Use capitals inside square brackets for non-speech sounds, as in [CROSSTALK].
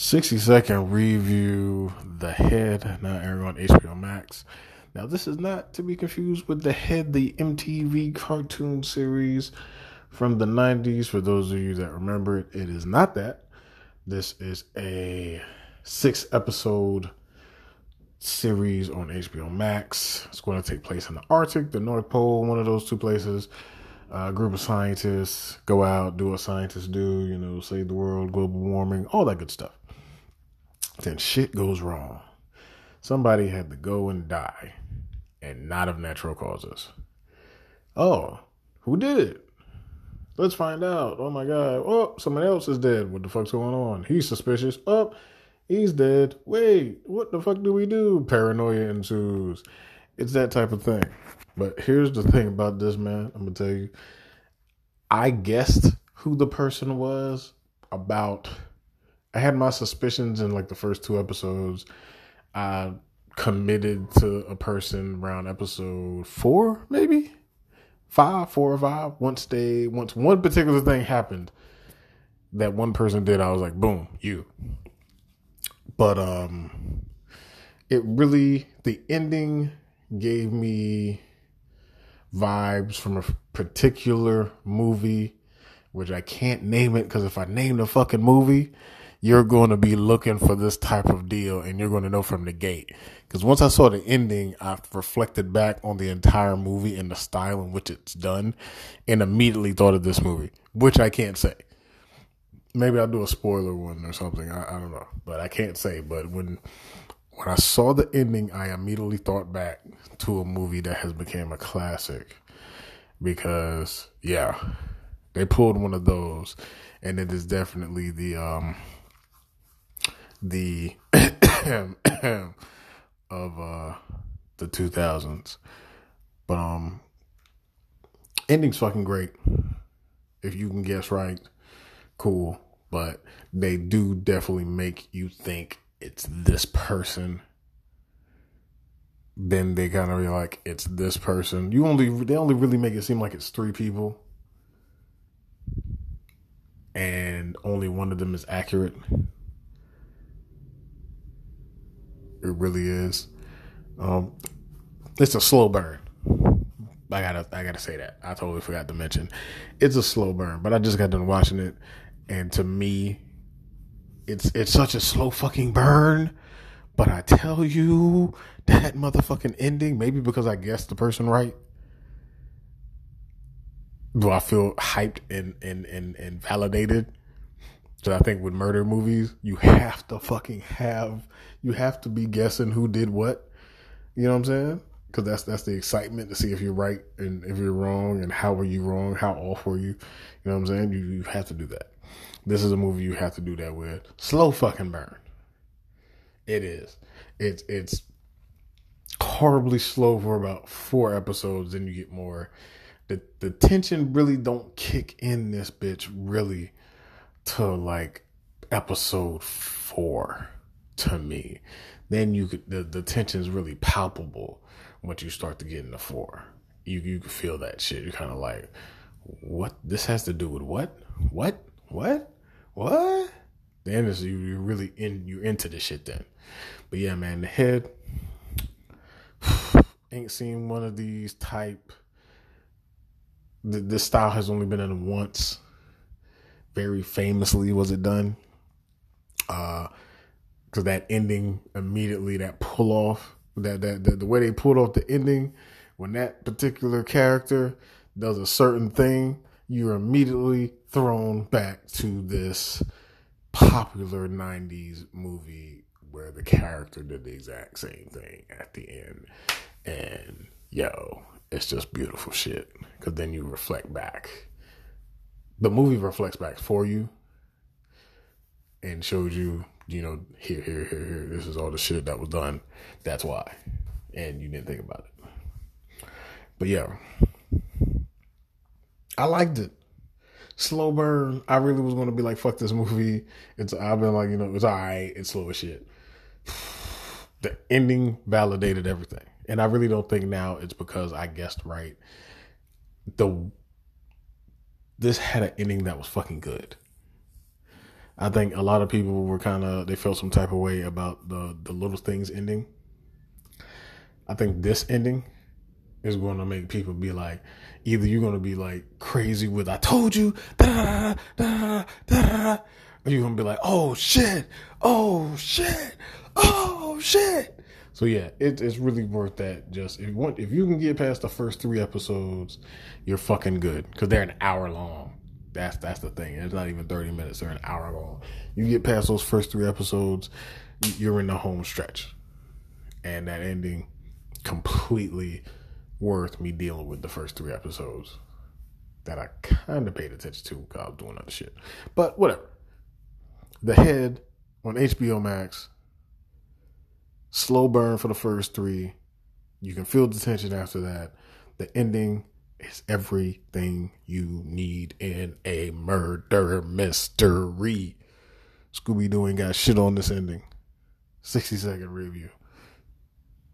60 second review The Head, now airing on HBO Max. Now, this is not to be confused with The Head, the MTV cartoon series from the 90s. For those of you that remember it, it is not that. This is a six episode series on HBO Max. It's going to take place in the Arctic, the North Pole, one of those two places. a group of scientists go out, do what scientists do, you know, save the world, global warming, all that good stuff then shit goes wrong. Somebody had to go and die, and not of natural causes. Oh, who did it? Let's find out. Oh my god. Oh, someone else is dead. What the fuck's going on? He's suspicious. Oh, he's dead. Wait, what the fuck do we do? Paranoia ensues. It's that type of thing. But here's the thing about this, man. I'm gonna tell you. I guessed who the person was about I had my suspicions in like the first two episodes. I committed to a person around episode four, maybe five, four or five. Once they, once one particular thing happened that one person did, I was like, boom, you. But um, it really the ending gave me vibes from a particular movie, which I can't name it because if I name the fucking movie, you're going to be looking for this type of deal and you're going to know from the gate. Because once I saw the ending, I reflected back on the entire movie and the style in which it's done and immediately thought of this movie, which I can't say. Maybe I'll do a spoiler one or something. I, I don't know, but I can't say. But when when I saw the ending, I immediately thought back to a movie that has become a classic because yeah, they pulled one of those, and it is definitely the um the [COUGHS] of uh the 2000s but um ending's fucking great if you can guess right. Cool. But they do definitely make you think it's this person. Then they kind of be like it's this person. You only they only really make it seem like it's three people. And only one of them is accurate it really is. Um, it's a slow burn. I gotta, I gotta say that. I totally forgot to mention. It's a slow burn, but I just got done watching it, and to me, it's it's such a slow fucking burn. But I tell you, that motherfucking ending, maybe because I guessed the person right. Do I feel hyped and and and, and validated? So I think with murder movies, you have to fucking have you have to be guessing who did what. You know what I'm saying? Because that's that's the excitement to see if you're right and if you're wrong and how were you wrong, how off were you. You know what I'm saying? You you have to do that. This is a movie you have to do that with. Slow fucking burn. It is. It's it's horribly slow for about four episodes. Then you get more. The the tension really don't kick in this bitch really to like episode four to me. Then you could the, the tension is really palpable once you start to get into four. You you can feel that shit. You're kind of like, what? This has to do with what? What? What? What? Then is you you really in you're into the shit then. But yeah, man, the head [SIGHS] ain't seen one of these type. This style has only been in once very famously was it done. Uh, because that ending immediately, that pull off, that, that, that the way they pulled off the ending, when that particular character does a certain thing, you're immediately thrown back to this popular 90s movie where the character did the exact same thing at the end. And yo, it's just beautiful shit. Because then you reflect back the movie reflects back for you and shows you, you know, here, here, here, here, this is all the shit that was done. That's why. And you didn't think about it. But yeah. I liked it. Slow burn. I really was gonna be like, fuck this movie. It's I've been like, you know, it's alright, it's slow as shit. [SIGHS] The ending validated everything. And I really don't think now it's because I guessed right. The this had an ending that was fucking good. I think a lot of people were kind of they felt some type of way about the the little things ending. I think this ending is going to make people be like, either you're going to be like crazy with "I told you," da da da or you're going to be like, "Oh shit, oh shit, oh shit." So yeah, it, it's really worth that. Just if if you can get past the first three episodes, you're fucking good because they're an hour long. That's that's the thing. It's not even thirty minutes; they're an hour long. You get past those first three episodes, you're in the home stretch, and that ending completely worth me dealing with the first three episodes that I kind of paid attention to because I was doing other shit. But whatever. The Head on HBO Max. Slow burn for the first three. You can feel the tension after that. The ending is everything you need in a murder mystery. Scooby Doo ain't got shit on this ending. 60 second review.